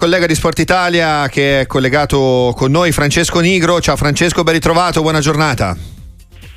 Collega di Sport Italia che è collegato con noi, Francesco Nigro. Ciao Francesco, ben ritrovato, buona giornata.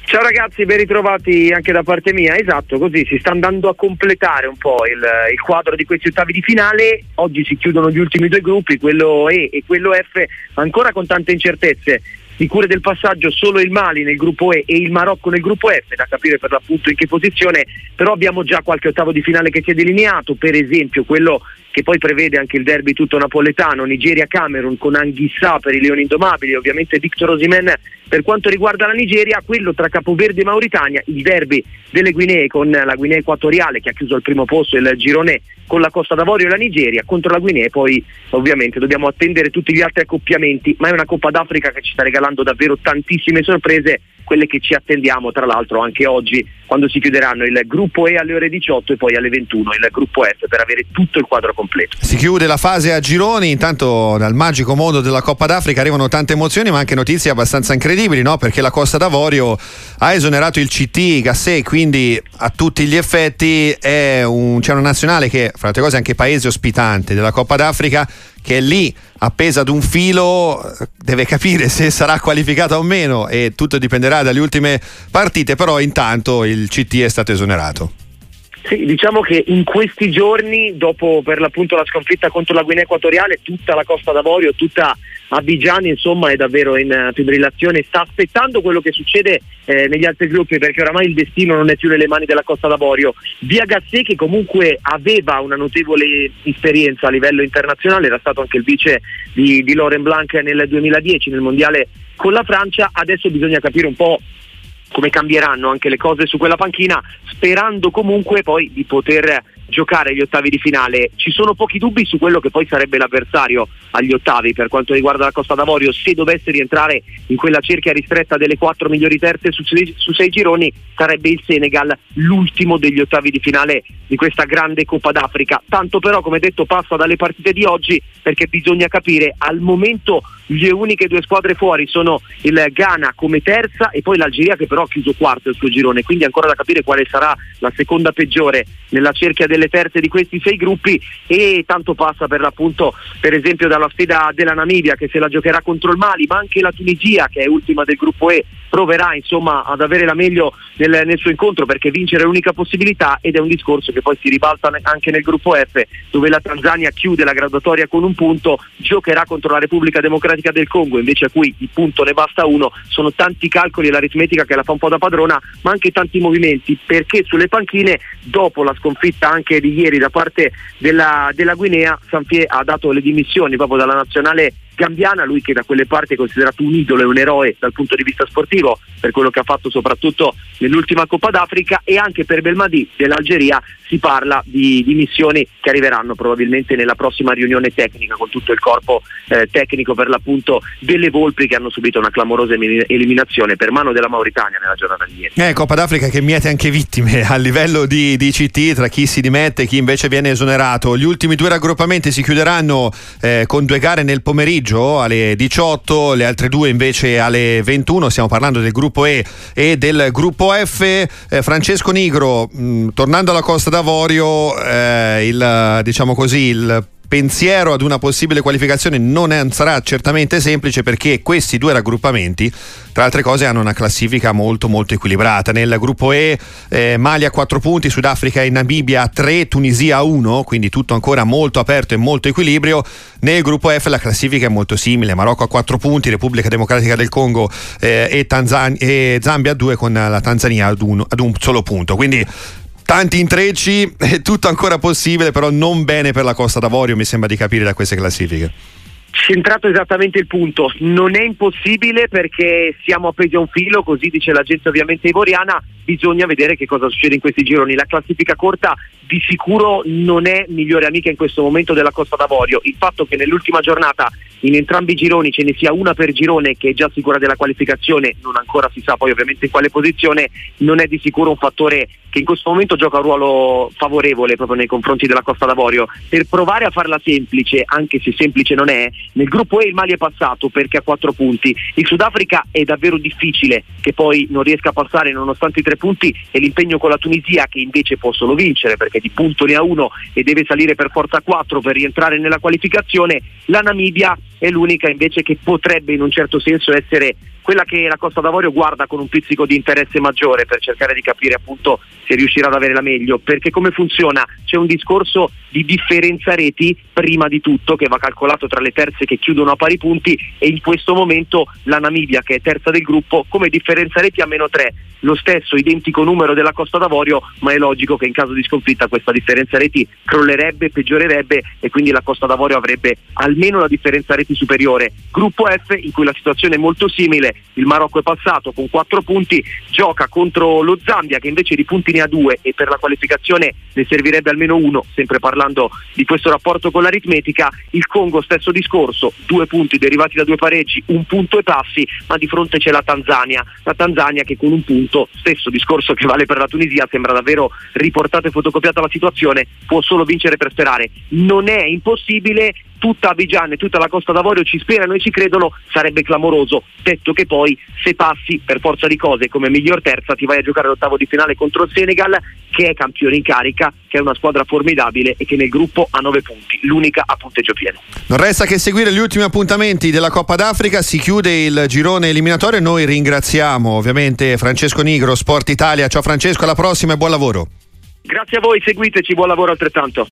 Ciao ragazzi, ben ritrovati anche da parte mia. Esatto, così si sta andando a completare un po' il, il, quadro di questi ottavi di finale. Oggi si chiudono gli ultimi due gruppi, quello E e quello F, ancora con tante incertezze sicure del passaggio solo il Mali nel gruppo E e il Marocco nel gruppo F, da capire per l'appunto in che posizione, però abbiamo già qualche ottavo di finale che si è delineato, per esempio quello che poi prevede anche il derby tutto napoletano, Nigeria-Camerun con Anghissà per i Leoni Indomabili, ovviamente Victor Osimen per quanto riguarda la Nigeria, quello tra Capoverde e Mauritania, il derby delle Guinee con la Guinea Equatoriale che ha chiuso al primo posto il girone con la Costa d'Avorio e la Nigeria contro la Guinea, poi ovviamente dobbiamo attendere tutti gli altri accoppiamenti, ma è una Coppa d'Africa che ci sta regalando davvero tantissime sorprese quelle che ci attendiamo tra l'altro anche oggi quando si chiuderanno il gruppo E alle ore 18 e poi alle 21 il gruppo F per avere tutto il quadro completo. Si chiude la fase a gironi, intanto dal magico mondo della Coppa d'Africa arrivano tante emozioni ma anche notizie abbastanza incredibili, no? perché la Costa d'Avorio ha esonerato il CT Gassé, quindi a tutti gli effetti un, c'è una nazionale che fra le altre cose è anche paese ospitante della Coppa d'Africa che è lì appesa ad un filo, deve capire se sarà qualificata o meno e tutto dipenderà dalle ultime partite, però intanto il CT è stato esonerato. Sì, diciamo che in questi giorni, dopo per l'appunto la sconfitta contro la Guinea Equatoriale, tutta la Costa d'Avorio, tutta Abidjan insomma è davvero in fibrillazione, sta aspettando quello che succede eh, negli altri gruppi perché oramai il destino non è più nelle mani della Costa d'Avorio. Via Gassé che comunque aveva una notevole esperienza a livello internazionale, era stato anche il vice di, di Laurent Blanc nel 2010 nel mondiale con la Francia, adesso bisogna capire un po' come cambieranno anche le cose su quella panchina, sperando comunque poi di poter giocare gli ottavi di finale. Ci sono pochi dubbi su quello che poi sarebbe l'avversario agli ottavi per quanto riguarda la Costa d'Avorio. Se dovesse rientrare in quella cerchia ristretta delle quattro migliori terze su sei, su sei gironi, sarebbe il Senegal l'ultimo degli ottavi di finale di questa grande Coppa d'Africa. Tanto però, come detto, passa dalle partite di oggi perché bisogna capire al momento le uniche due squadre fuori sono il Ghana come terza e poi l'Algeria che però ha chiuso quarto il suo girone, quindi ancora da capire quale sarà la seconda peggiore nella cerchia delle terze di questi sei gruppi e tanto passa per l'appunto per esempio dalla sfida della Namibia che se la giocherà contro il Mali, ma anche la Tunisia che è ultima del gruppo E proverà insomma ad avere la meglio nel, nel, suo incontro perché vincere è l'unica possibilità ed è un discorso che poi si ribalta anche nel gruppo F dove la Tanzania chiude la graduatoria con un punto, giocherà contro la Repubblica Democratica del Congo invece a cui il punto ne basta uno, sono tanti calcoli e l'aritmetica che la fa un po' da padrona ma anche tanti movimenti perché sulle panchine dopo la sconfitta anche di ieri da parte della, della Guinea Sanfie ha dato le dimissioni proprio dalla nazionale gambiana, lui che da quelle parti è considerato un idolo e un eroe dal punto di vista sportivo per quello che ha fatto soprattutto nell'ultima Coppa d'Africa e anche per Belmadi dell'Algeria si parla di, di missioni che arriveranno probabilmente nella prossima riunione tecnica con tutto il corpo eh, tecnico per l'appunto delle Volpi che hanno subito una clamorosa eliminazione per mano della Mauritania nella giornata di ieri. Eh, Coppa d'Africa che miete anche vittime a livello di, di CT tra chi si dimette e chi invece viene esonerato. Gli ultimi due raggruppamenti si chiuderanno eh, con due gare nel pomeriggio alle 18, le altre due invece alle 21. Stiamo parlando del gruppo E e del gruppo F. Eh, Francesco Nigro, mh, tornando alla Costa d'Avorio Avorio eh, il, diciamo così, il pensiero ad una possibile qualificazione non è, sarà certamente semplice perché questi due raggruppamenti, tra altre cose, hanno una classifica molto molto equilibrata. Nel gruppo E eh, Mali a 4 punti, Sudafrica e Namibia a 3, Tunisia a 1, quindi tutto ancora molto aperto e molto equilibrio. Nel gruppo F la classifica è molto simile, Marocco a 4 punti, Repubblica Democratica del Congo eh, e, Tanzan- e, Zambia a 2 con la Tanzania ad, uno, ad un solo punto. Quindi tanti intrecci, è tutto ancora possibile, però non bene per la Costa d'Avorio, mi sembra di capire da queste classifiche. Centrato esattamente il punto, non è impossibile perché siamo appesi a un filo, così dice l'agenzia ovviamente ivoriana, bisogna vedere che cosa succede in questi gironi. La classifica corta di sicuro non è migliore amica in questo momento della Costa d'Avorio. Il fatto che nell'ultima giornata in entrambi i gironi ce ne sia una per girone che è già sicura della qualificazione, non ancora si sa poi ovviamente in quale posizione, non è di sicuro un fattore che in questo momento gioca un ruolo favorevole proprio nei confronti della Costa d'Avorio. Per provare a farla semplice, anche se semplice non è, nel gruppo E il Mali è passato perché ha quattro punti. Il Sudafrica è davvero difficile che poi non riesca a passare nonostante i tre punti e l'impegno con la Tunisia che invece può solo vincere perché di punto ne ha uno e deve salire per forza a quattro per rientrare nella qualificazione. La Namibia è l'unica invece che potrebbe in un certo senso essere quella che la Costa d'Avorio guarda con un pizzico di interesse maggiore per cercare di capire appunto se riuscirà ad avere la meglio, perché come funziona? C'è un discorso di differenza reti prima di tutto che va calcolato tra le terze che chiudono a pari punti e in questo momento la Namibia che è terza del gruppo come differenza reti a meno 3 lo stesso identico numero della Costa d'Avorio, ma è logico che in caso di sconfitta questa differenza reti crollerebbe, peggiorerebbe e quindi la Costa d'Avorio avrebbe almeno la differenza reti superiore. Gruppo F in cui la situazione è molto simile, il Marocco è passato con 4 punti, gioca contro lo Zambia che invece di punti ne ha 2 e per la qualificazione ne servirebbe almeno uno, sempre parlando di questo rapporto con l'aritmetica, il Congo stesso discorso, due punti derivati da due pareggi, un punto e passi, ma di fronte c'è la Tanzania, la Tanzania che con un punto punto, stesso discorso che vale per la Tunisia, sembra davvero riportata e fotocopiata la situazione, può solo vincere per sperare. Non è impossibile, tutta Abidjan e tutta la Costa d'Avorio ci sperano e ci credono, sarebbe clamoroso, detto che poi se passi per forza di cose come miglior terza ti vai a giocare l'ottavo di finale contro il Senegal che è campione in carica, che è una squadra formidabile e che nel gruppo ha nove punti, l'unica a punteggio pieno. Non resta che seguire gli ultimi appuntamenti della Coppa d'Africa, si chiude il girone eliminatorio e noi ringraziamo ovviamente Francesco Nigro, Sport Italia. Ciao Francesco, alla prossima e buon lavoro. Grazie a voi, seguiteci, buon lavoro altrettanto.